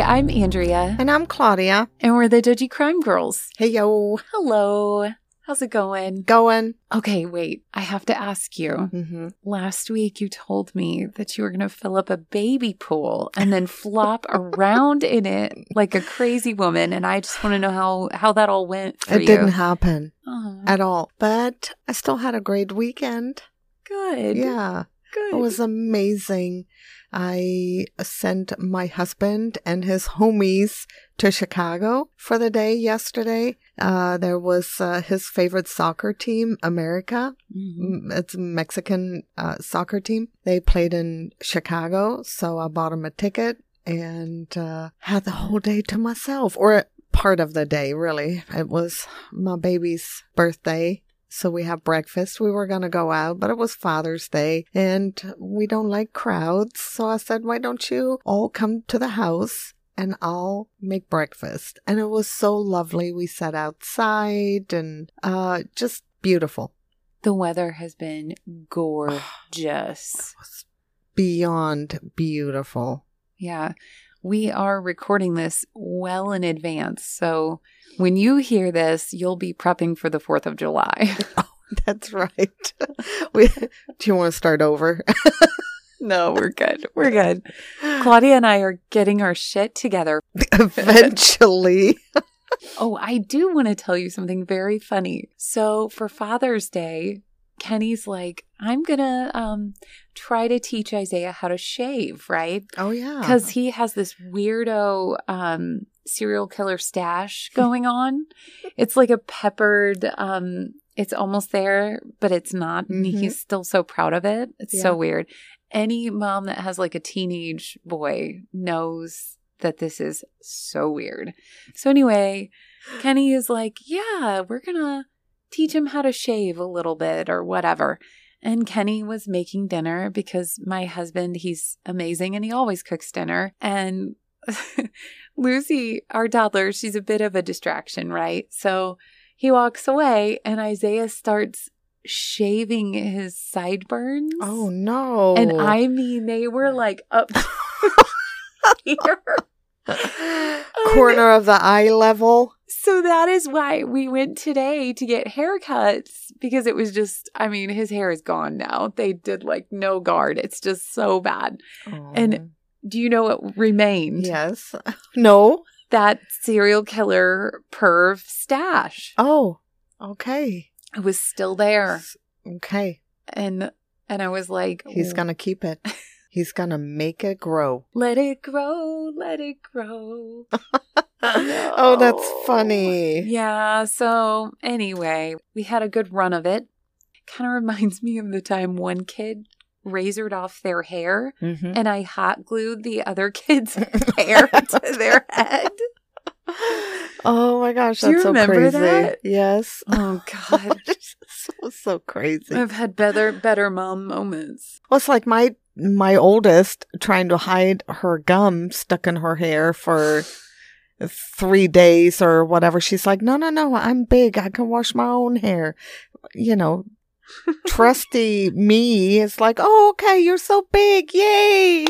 I'm Andrea, And I'm Claudia. and we're the Judgy Crime Girls. Hey, yo. Hello. How's it going? Going. Okay, wait. I have to ask you. Mm-hmm. Last week, you told me that you were going to fill up a baby pool and then flop around in it like a crazy woman. And I just want to know how, how that all went for It you. didn't happen Oh, at all. But I still had a great weekend. good. Yeah. Good. It was amazing. I sent my husband and his homies to Chicago for the day yesterday. Uh, there was uh, his favorite soccer team, America. Mhm. Mm, It's a Mexican uh, soccer team. They played in Chicago, so I bought him a ticket and uh, had the whole day to myself, or part of the day, really. It was my baby's birthday. So we have breakfast. We were going to go out, but it was Father's Day and we don't like crowds. So I said, why don't you all come to the house and I'll make breakfast. And it was so lovely. We sat outside and uh, just beautiful. The weather has been gorgeous. was beyond beautiful. Yeah. We are recording this well in advance. So when you hear this, you'll be prepping for the 4th of July. Oh, that's right. we, do you want to start over? no, we're good. We're good. Claudia and I are getting our shit together. Eventually. Oh, I do want to tell you something very funny. So for Father's Day, Kenny's like, I'm to um, try to teach Isaiah how to shave, right? Oh, yeah. because he has this weirdo um serial killer stash going on it's like a peppered um it's almost there but it's not and Mhm. he's still so proud of it it's Yeah. so weird any mom that has like a teenage boy knows that this is so weird so anyway kenny is like yeah we're gonna teach him how to shave a little bit or whatever and Kenny was making dinner because my husband, he's amazing and he always cooks dinner. And Lucy, our toddler, she's a bit of a distraction, right? So he walks away and Isaiah starts shaving his sideburns. oh, no. And I mean, they were like up here. Corner of the eye level. So that is why we went today to get haircuts because it was just, I mean, his hair is gone now. They did like no guard. It's just so bad. And- Oh. Do you know what remained? yes. No. That serial killer perv stash. Oh, okay. It was still there. Okay. And and I was like, He's going to keep it. He's going to make it grow. let it grow, let it grow. oh, that's funny. Yeah. So anyway, we had a good run of it. Kind of reminds me of the time one kid razored off their hair Mhm. and I hot glued the other kid's hair to their head. Oh my gosh, Do you that's so remember crazy. that? Yes. Oh God. so, so crazy. I've had better better mom moments. Well, it's like my my oldest trying to hide her gum stuck in her hair for three days or whatever. She's like, no, no, no, I'm big. I can wash my own hair. You know, trusty me is like, oh, okay, you're so big. Yay.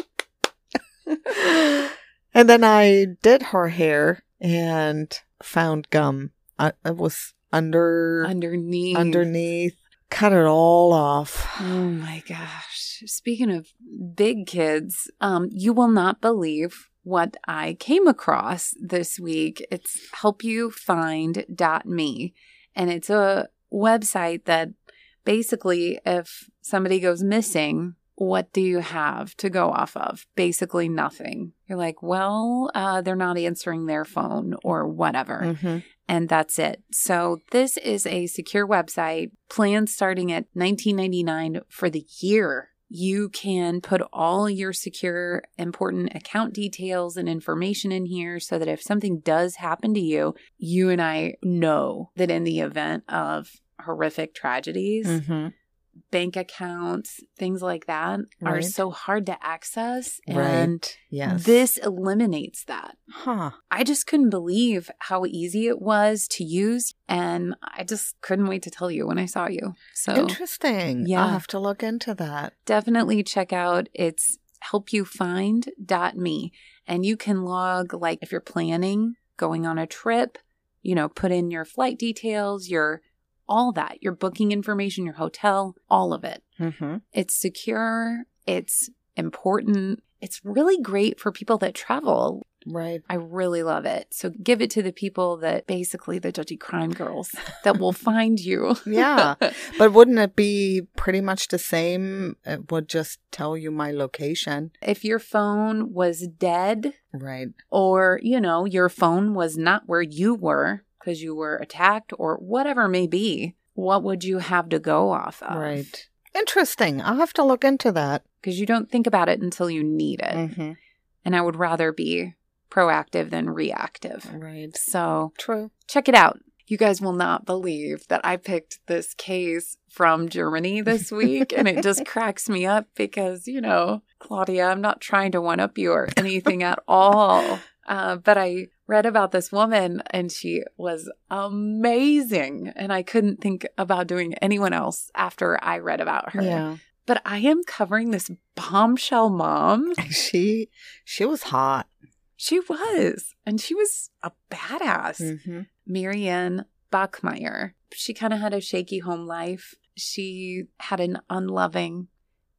and then I did her hair and found gum. I, it was under, Underneath. underneath, cut it all off. Oh my gosh. Speaking of big kids, um, you will not believe what I came across this week. It's helpyoufind.me. And it's a website that basically, if somebody goes missing, what do you have to go off of? Basically, nothing. You're like, well, uh, they're not answering their phone or whatever hmm and that's it. So this is a secure website, plans starting at 19.99 for the year. You can put all your secure important account details and information in here so that if something does happen to you, you and I know that in the event of horrific tragedies, hmm bank accounts, things like that are so hard to access and Right. Yes. this eliminates that. Huh. I just couldn't believe how easy it was to use. And I just couldn't wait to tell you when I saw you. So Interesting. Yeah. I'll have to look into that. definitely check out its helpyoufind.me. And you can log, like, if you're planning going on a trip, you know, put in your flight details, your all that, your booking information, your hotel, all of it. Mm-hmm. It's secure, it's important, it's really great for people that travel. Right. I really love it. So give it to the people that basically the judgy crime girls that will find you. Yeah. But wouldn't it be pretty much the same? It would just tell you my location. if your phone was dead Right. or, you know, your phone was not where you were because you were attacked or whatever may be, what would you have to go off of? Right. Interesting. I'll have to look into that. Because you don't think about it until you need it. Mm-hmm. And I would rather be proactive than reactive. Right. So True. check it out. You guys will not believe that I picked this case from Germany this week. and it just cracks me up because, you know, Claudia, I'm not trying to one up you or anything at all. Uh, but I read about this woman and she was amazing. And I couldn't think about doing anyone else after I read about her. Yeah. But I am covering this bombshell mom. She she was hot. She was. And she was a badass. Mm-hmm. Marianne Bachmeier. She kind of had a shaky home life. She had an unloving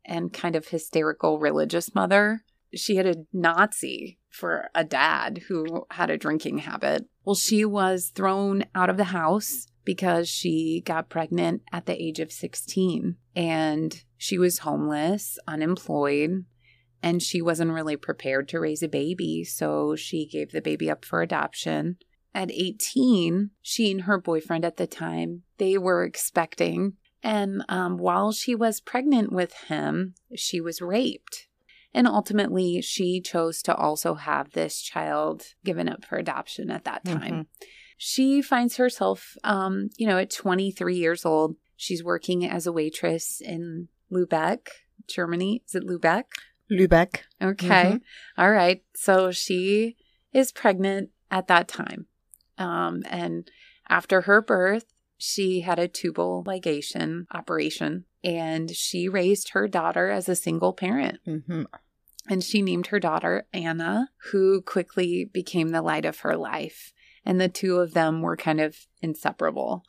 and kind of hysterical religious mother. She had a Nazi for a dad who had a drinking habit. Well, she was thrown out of the house because she got pregnant at the age of 16 and she was homeless, unemployed, and she wasn't really prepared to raise a baby. So she gave the baby up for adoption. At 18, she and her boyfriend at the time, they were expecting. And um, while she was pregnant with him, she was raped. And ultimately, she chose to also have this child given up for adoption at that time. She finds herself, um, you know, at 23 years old. She's working as a waitress in Lubeck, Germany. Is it Lubeck? Lübeck. Okay. All right. So she is pregnant at that time. Um, and after her birth, she had a tubal ligation operation and she raised her daughter as a single parent. Mm-hmm. And she named her daughter Anna, who quickly became the light of her life. And the two of them were kind of inseparable.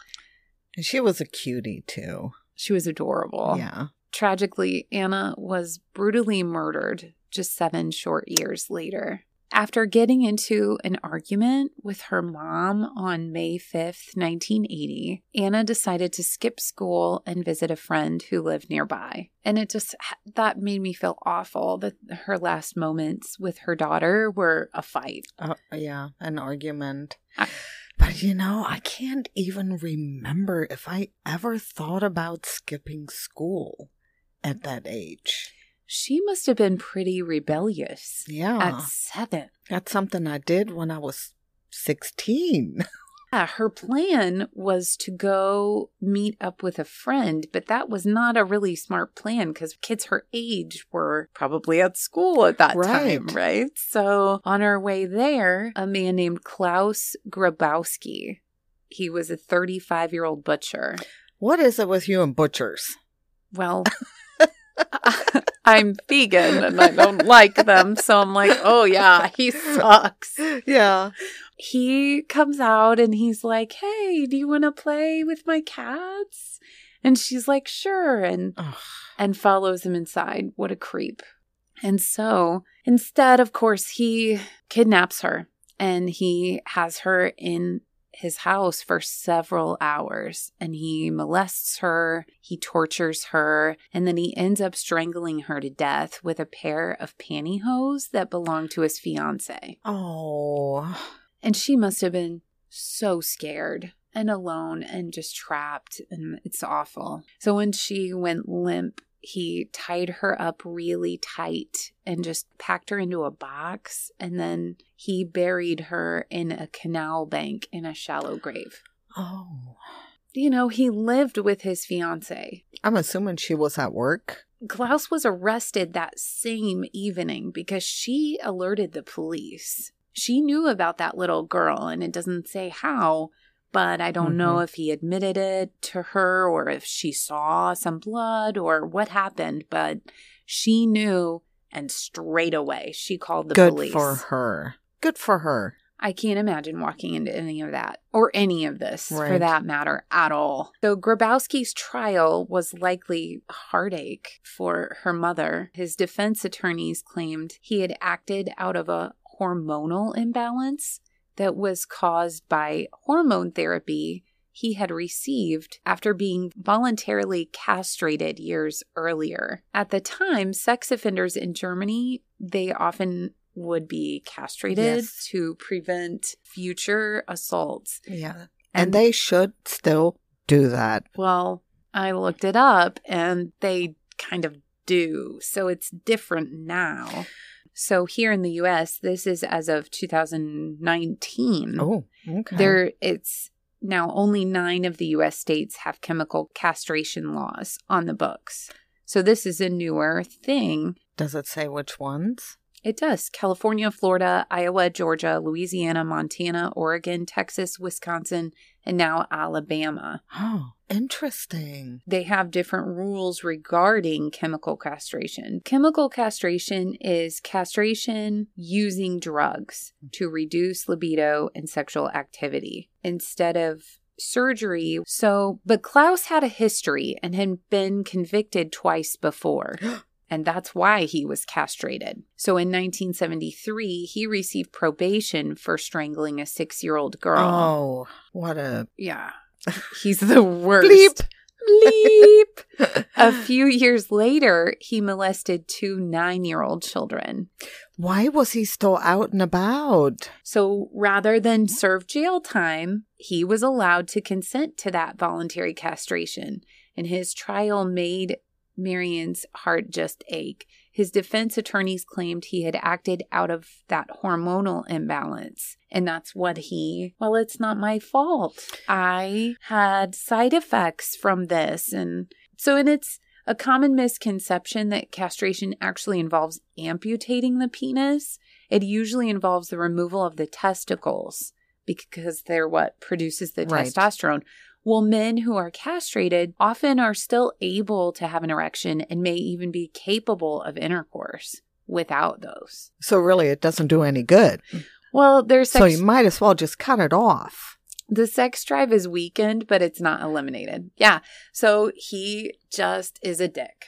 And she was a cutie too. She was adorable. Yeah. Tragically, Anna was brutally murdered just seven short years later. After getting into an argument with her mom on May 5th, 1980, Anna decided to skip school and visit a friend who lived nearby. And it just, that made me feel awful that her last moments with her daughter were a fight. Uh, yeah. An argument. I- but you know, I can't even remember if I ever thought about skipping school at that age. She must have been pretty rebellious Yeah. at seven. That's something I did when I was 16. Yeah, her plan was to go meet up with a friend, but that was not a really smart plan because kids her age were probably at school at that time, Right. right? So on her way there, a man named Klaus Grabowski, he was a 35 year old butcher. What is it with you and butchers? Well, I'm vegan and I don't like them. So I'm like, oh yeah, he sucks. Yeah. he comes out and he's like, Hey, do you want to play with my cats? And she's like, Sure. And, Ugh. and follows him inside. What a creep. And so instead, of course, he kidnaps her and he has her in his house for several hours and he molests her, he tortures her, and then he ends up strangling her to death with a pair of pantyhose that belonged to his fiance. Oh. And she must have been so scared and alone and just trapped. And it's awful. So when she went limp, he tied her up really tight and just packed her into a box. And then he buried her in a canal bank in a shallow grave. Oh. You know, he lived with his fiance. I'm assuming she was at work. Klaus was arrested that same evening because she alerted the police. She knew about that little girl, and it doesn't say how, but I don't know mm-hmm. if he admitted it to her or if she saw some blood or what happened, but she knew and straight away she called the Good police. Good for her. Good for her. I can't imagine walking into any of that or any of this for that matter at all. So Grabowski's trial was likely heartache for her mother. His defense attorneys claimed he had acted out of a hormonal imbalance that was caused by hormone therapy he had received after being voluntarily castrated years earlier. At the time, sex offenders in Germany, they often would be castrated Yes. to prevent future assaults. Yeah. And they should still do that. Well, I looked it up and they kind of do. So it's different now. So here in the US, this is as of 2019. Oh, okay. There it's now only 9 of the US states have chemical castration laws on the books. So this is a newer thing. Does it say which ones? It does. California, Florida, Iowa, Georgia, Louisiana, Montana, Oregon, Texas, Wisconsin, and now Alabama. Oh, interesting. they have different rules regarding chemical castration. Chemical castration is castration using drugs to reduce libido and sexual activity instead of surgery. So, but Klaus had a history and had been convicted twice before. And that's why he was castrated. So in 1973, he received probation for strangling a six year old girl. Oh, what a Yeah. He's the worst. bleep. Bleep. A few years later, he molested two nine year old children. Why was he still out and about? So rather than serve jail time, he was allowed to consent to that voluntary castration. And his trial made Marion's heart just ache. His defense attorneys claimed he had acted out of that hormonal imbalance. And that's what he, well, it's not my fault. I had side effects from this. And so, and it's a common misconception that castration actually involves amputating the penis. It usually involves the removal of the testicles because they're what produces the Right. testosterone. Well, men who are castrated often are still able to have an erection and may even be capable of intercourse without those. So really, it doesn't do any good. Well, there's So you might as well just cut it off. the sex drive is weakened, but it's not eliminated. Yeah. So he just is a dick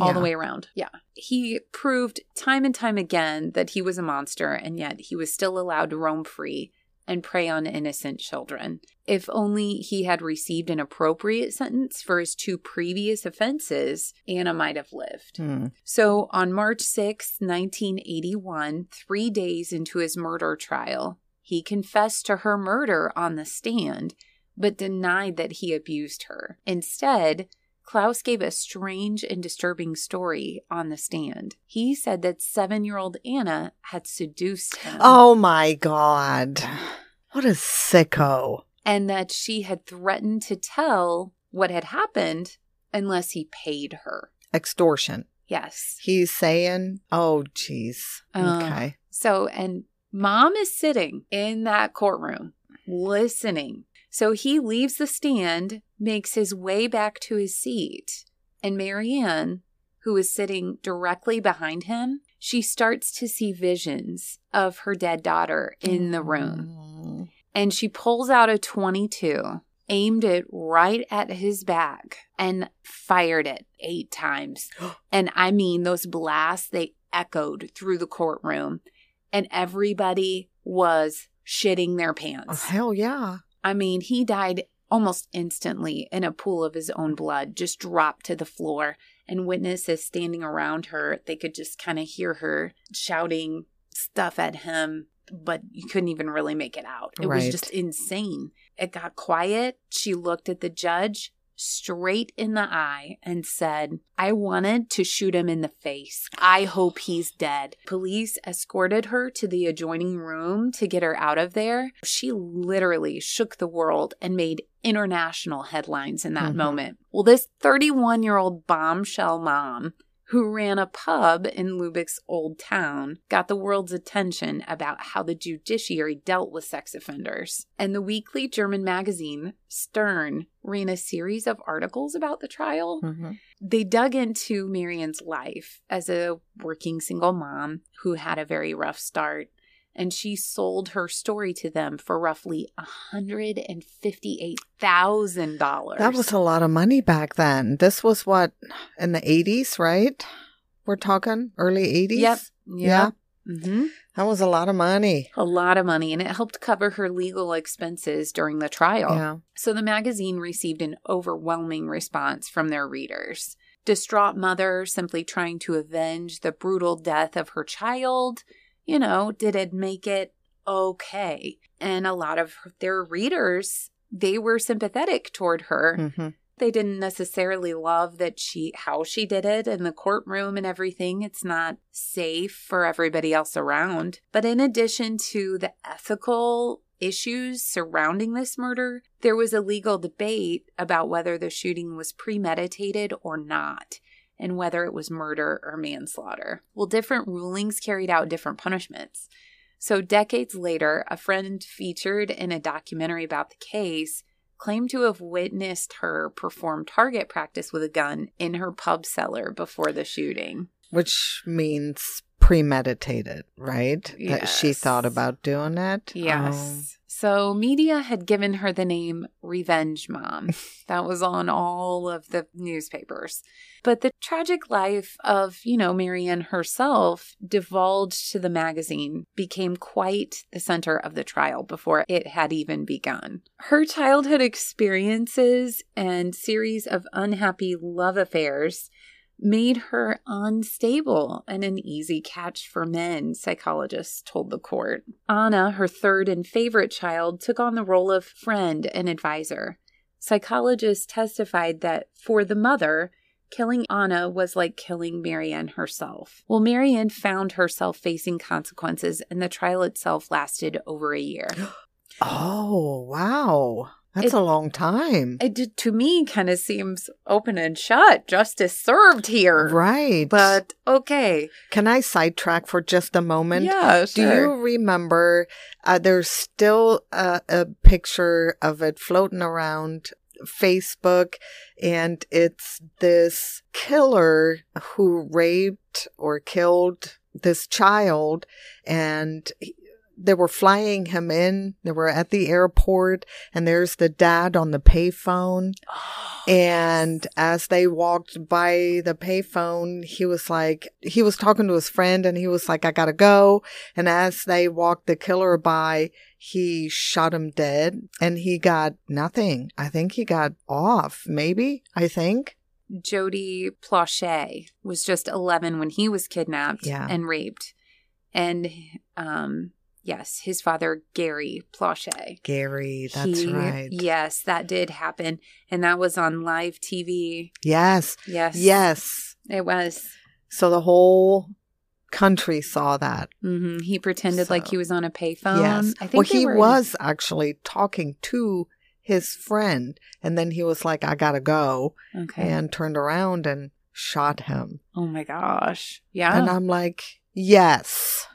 all the way around. Yeah. He proved time and time again that he was a monster, and yet he was still allowed to roam free and prey on innocent children. If only he had received an appropriate sentence for his two previous offenses, Anna might have lived. Hmm. So on March 6, 1981, three days into his murder trial, he confessed to her murder on the stand, but denied that he abused her. Instead, Klaus gave a strange and disturbing story on the stand. He said that seven year old Anna had seduced him Oh my God. What a sicko. and that she had threatened to tell what had happened unless he paid her. Extortion. Yes. He's saying, oh, jeez. Uh, Okay. So, and mom is sitting in that courtroom listening. So he leaves the stand, makes his way back to his seat, and Marianne, who is sitting directly behind him, she starts to see visions of her dead daughter in the room. Mm. And she pulls out a 22, aimed it right at his back, and fired it eight times. and I mean, those blasts, they echoed through the courtroom, and everybody was shitting their Oh, pants. hell yeah. I mean, he died almost instantly in a pool of his own blood, just dropped to the floor. And witnesses standing around her, they could just kind of hear her shouting stuff at him, but you couldn't even really make it out. It was just insane. It got quiet. She looked at the judge straight in the eye and said, I wanted to shoot him in the face. I hope he's dead. Police escorted her to the adjoining room to get her out of there. She literally shook the world and made international headlines in that Mhm. moment. Well, this 31 year old bombshell mom who ran a pub in Lübeck's old town, got the world's attention about how the judiciary dealt with sex offenders. And the weekly German magazine, Stern, ran a series of articles about the trial. Mhm. They dug into Marian's life as a working single mom who had a very rough start, and she sold her story to them for roughly $158,000. That was a lot of money back then. This was what in the 80s, right? We're talking early 80s? Yep. Yeah. hmm That was a lot of money. A lot of money, and it helped cover her legal expenses during the trial. Yeah. So the magazine received an overwhelming response from their readers. Distraught mother simply trying to avenge the brutal death of her child, you know, did it make it okay? And a lot of their readers, they were sympathetic toward her. hmm They didn't necessarily love that she how she did it in the courtroom and everything. It's not safe for everybody else around. But in addition to the ethical issues surrounding this murder, there was a legal debate about whether the shooting was premeditated or not and whether it was murder or manslaughter. Well, different rulings carried out different punishments. So, decades later, a friend featured in a documentary about the case claimed to have witnessed her perform target practice with a gun in her pub cellar before the shooting. Which means premeditated, right? That she thought about doing it. Yes. Um, So, media had given her the name Revenge Mom. that was on all of the newspapers. But the tragic life of, you know, Marianne herself, divulged to the magazine, became quite the center of the trial before it had even begun. Her childhood experiences and series of unhappy love affairs made her unstable and an easy catch for men, psychologists told the court. Anna, her third and favorite child, took on the role of friend and advisor. Psychologists testified that for the mother, killing Anna was like killing Marianne herself. Well, Marianne found herself facing consequences, and the trial itself lasted over a year. Oh, wow. That's It- a long time. It did, to me kind of seems open and shut. Justice served here. right. But okay. can I sidetrack for just a moment? yeah, sure. Do you remember? Uh, there's still a, a picture of it floating around Facebook, and it's this killer who raped or killed this child, and they were flying him in. They were at the airport, and there's the dad on the payphone. And as they walked by the payphone, he was like, he was talking to his friend and he was like, I gotta go. And as they walked the killer by, he shot him dead and he got nothing. I think he got off, maybe, I think. Jody Plauché was just 11 when he was kidnapped Yeah. and raped. And um yes, his father Gary Plauché. Gary, that's He- right. Yes, that did happen and that was on live TV. Yes. Yes. Yes. It was. So the whole country saw that. hmm He pretended like he was on a payphone. yes. I think Well, he were- was actually talking to his friend and then he was like, I gotta go. Okay. and turned around and shot him. oh my gosh. Yeah. And I'm like, yes.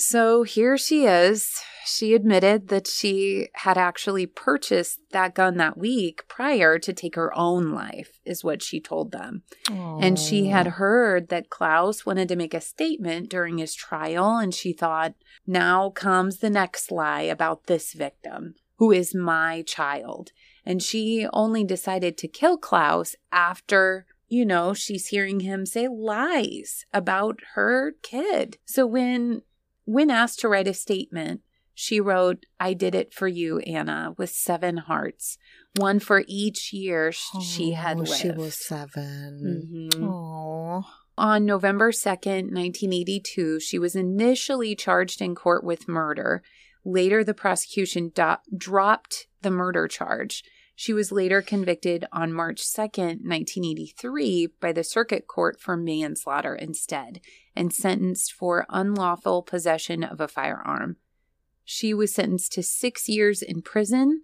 So here she is. She admitted that she had actually purchased that gun that week prior to take her own life, is what she told them. And she had heard that Klaus wanted to make a statement during his trial, and she thought, now comes the next lie about this victim, who is my child. And she only decided to kill Klaus after, you know, she's hearing him say lies about her kid. So when when asked to write a statement, she wrote, I did it for you, Anna, with seven hearts, one for each year sh- she had Oh, lived. She was 7 Mhm. Oh. On November 2nd, 1982, she was initially charged in court with murder. Later, the prosecution do- dropped the murder charge. She was later convicted on March 2nd, 1983, by the circuit court for manslaughter instead and sentenced for unlawful possession of a firearm. She was sentenced to six years in prison,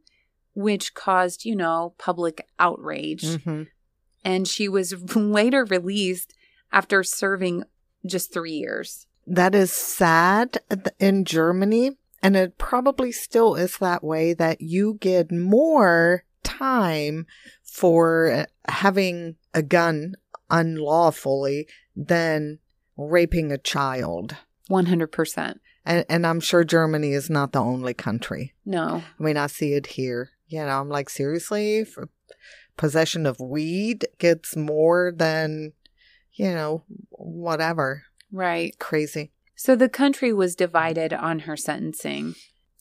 which caused, you know, public outrage Mhm. and she was later released after serving just three years. That is sad in Germany. And it probably still is that way that you get more time for having a gun unlawfully than raping a child. 100%. And, and I'm sure Germany is not the only country. No. I mean, I see it here. You know, I'm like, seriously? For possession of weed gets more than, you know, whatever. Right. Crazy. So the country was divided on her sentencing.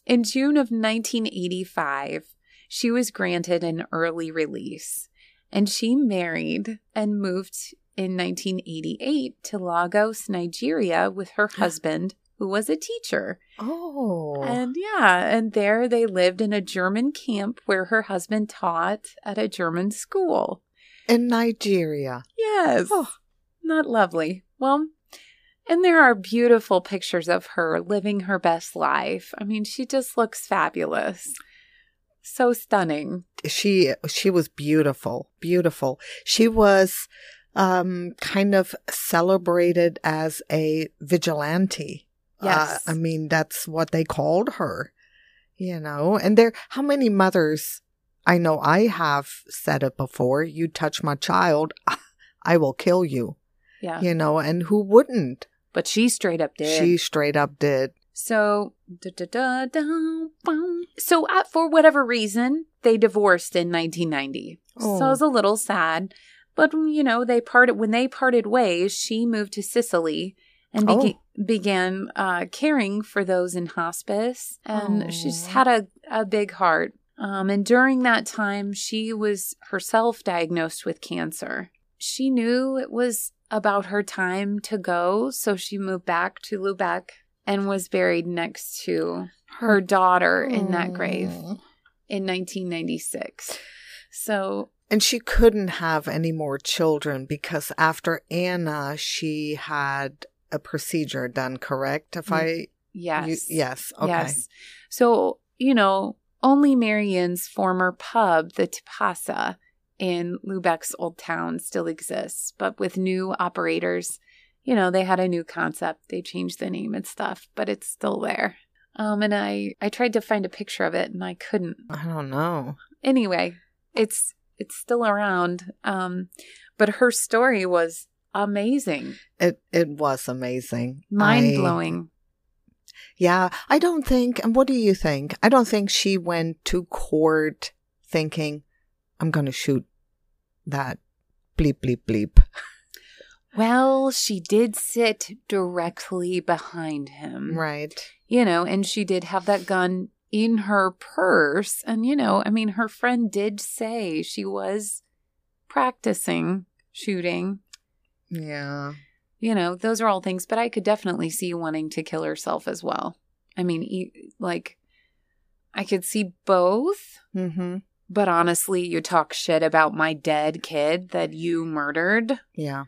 In June of 1985, she was granted an early release and she married and moved in 1988 to Lagos, Nigeria with her husband who was a teacher. Oh. And yeah, and there they lived in a German camp where her husband taught at a German school. In Nigeria. Yes. Oh. Not lovely. Well, and there are beautiful pictures of her living her best life. I mean, she just looks fabulous. So stunning. She she was beautiful, beautiful. She was um kind of celebrated as a vigilante. Yes. Uh, I mean, that's what they called her. You know, and there how many mothers I know I have said it before, you touch my child, I will kill you. Yeah. You know, and who wouldn't? But she straight up did. She straight up did. So, da, da, da, so uh, for whatever reason, they divorced in 1990. Oh. So it was a little sad, but you know they parted when they parted ways. She moved to Sicily and beca- began uh, caring for those in hospice, and she just Oh. had a a big heart. Um, and during that time, she was herself diagnosed with cancer. She knew it was about her time to go, so she moved back to Lubeck and was buried next to her daughter in that grave in 1996. So, And she couldn't have any more children because after Anna, she had a procedure done, correct? If I. yes. You, yes. Okay. Yes. So, you know, only Marianne's former pub, the Tipasa in Lubeck's old town, still exists, but with new operators. You know, they had a new concept. They changed the name and stuff, but it's still there. Um, and I I tried to find a picture of it and I couldn't. I don't know. Anyway, it's it's still around. Um, but her story was amazing, It it was amazing. Mind blowing. Yeah, I don't think. And what do you think? I don't think she went to court thinking, "I'm going to shoot that bleep bleep bleep." Well, she did sit directly behind him. Right. You know, and she did have that gun in her purse. And, you know, I mean, her friend did say she was practicing shooting. Yeah. You know, those are all things, but I could definitely see wanting to kill herself as well. I mean, e- like, I could see both, Mm-hmm. but honestly, you talk shit about my dead kid that you murdered, Yeah.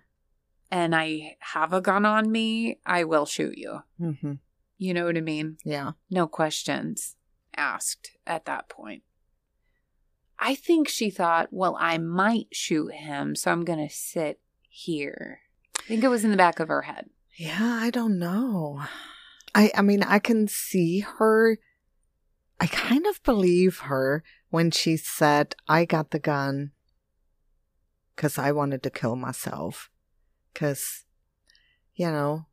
And I have a gun on me, I will shoot you. Mm-hmm. You know what I mean? Yeah. No questions asked at that point. I think she thought, well, I might shoot him, so I'm going to sit here. I think it was in the back of her head. Yeah, I don't know. I I mean, I can see her I kind of believe her when she said, "I got the gun cuz I wanted to kill myself." Cuz you know,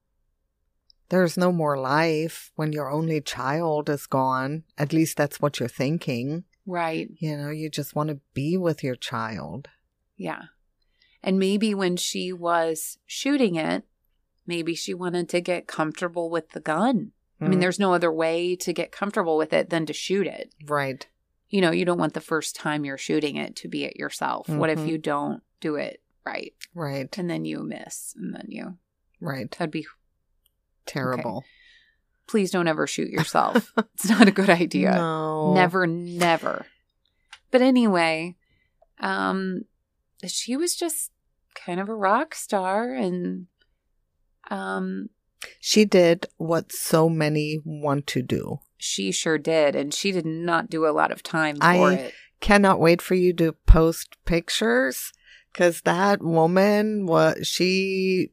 there's no more life when your only child is gone. At least that's what you're thinking. Right. You know, you just want to be with your child. Yeah. And maybe when she was shooting it, maybe she wanted to get comfortable with the gun. I mean, Mm, there's no other way to get comfortable with it than to shoot it. right. You know, you don't want the first time you're shooting it to be it yourself. What if Mhm. you don't do it right Right. and then you miss and then you, Right. that'd be, Terrible. please don't ever shoot yourself. it's not a good idea. No. Never, never. But anyway, um, she was just kind of a rock star and, um, She did what so many want to do. she sure did. And she did not do a lot of time for I- it. Cannot wait for you to post pictures because that woman was she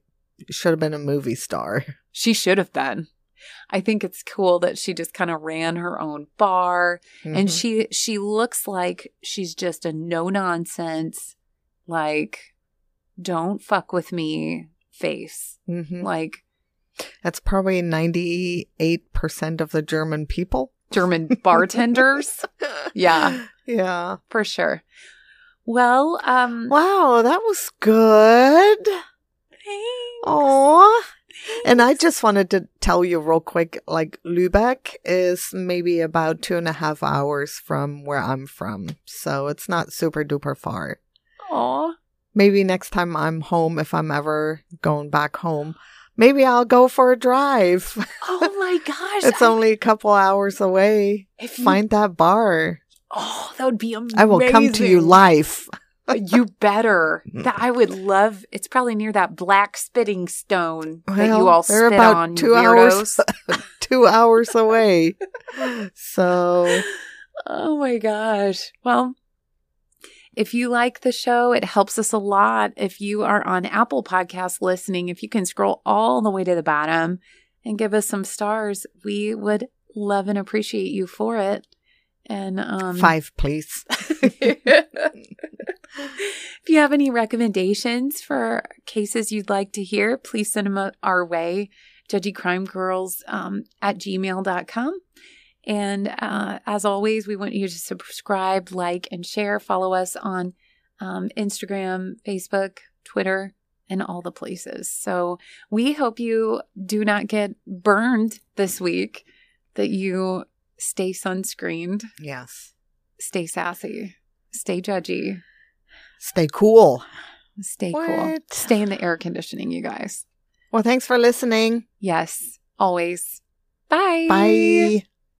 should have been a movie star. She should have been. I think it's cool that she just kind of ran her own bar and Mhm. she she looks like she's just a no nonsense like don't fuck with me face. Mhm. Like That's probably 98% of the German people. German bartenders. Yeah. Yeah. For sure. Well, um Wow, that was good. Oh. And I just wanted to tell you real quick like, Lübeck is maybe about two and a half hours from where I'm from. So it's not super duper far. Aw. Maybe next time I'm home, if I'm ever going back home, maybe I'll go for a drive. Oh my gosh. it's I- only a couple hours away. if you- Find that bar. Oh, that would be amazing. I will come to you live. Uh, you better. Mm. That I would love. It's probably near that black spitting stone that you Well, all they're spit about on. two hours- Two hours away. So Oh my gosh. Well, if you like the show, it helps us a lot. If you are on Apple Podcasts listening, if you can scroll all the way to the bottom and give us some stars, we would love and appreciate you for it. And um five, please. if you have any recommendations for cases you'd like to hear, please send them our way, judgycrimegirls um, at gmail.com. And uh, as always, we want you to subscribe, like, and share. Follow us on um, Instagram, Facebook, Twitter, and all the places. So we hope you do not get burned this week, that you stay sunscreened, Yes. stay sassy, stay judgy, Stay cool. stay cool, stay in the air conditioning, you guys. Well, thanks for listening. Yes, always. Bye. Bye.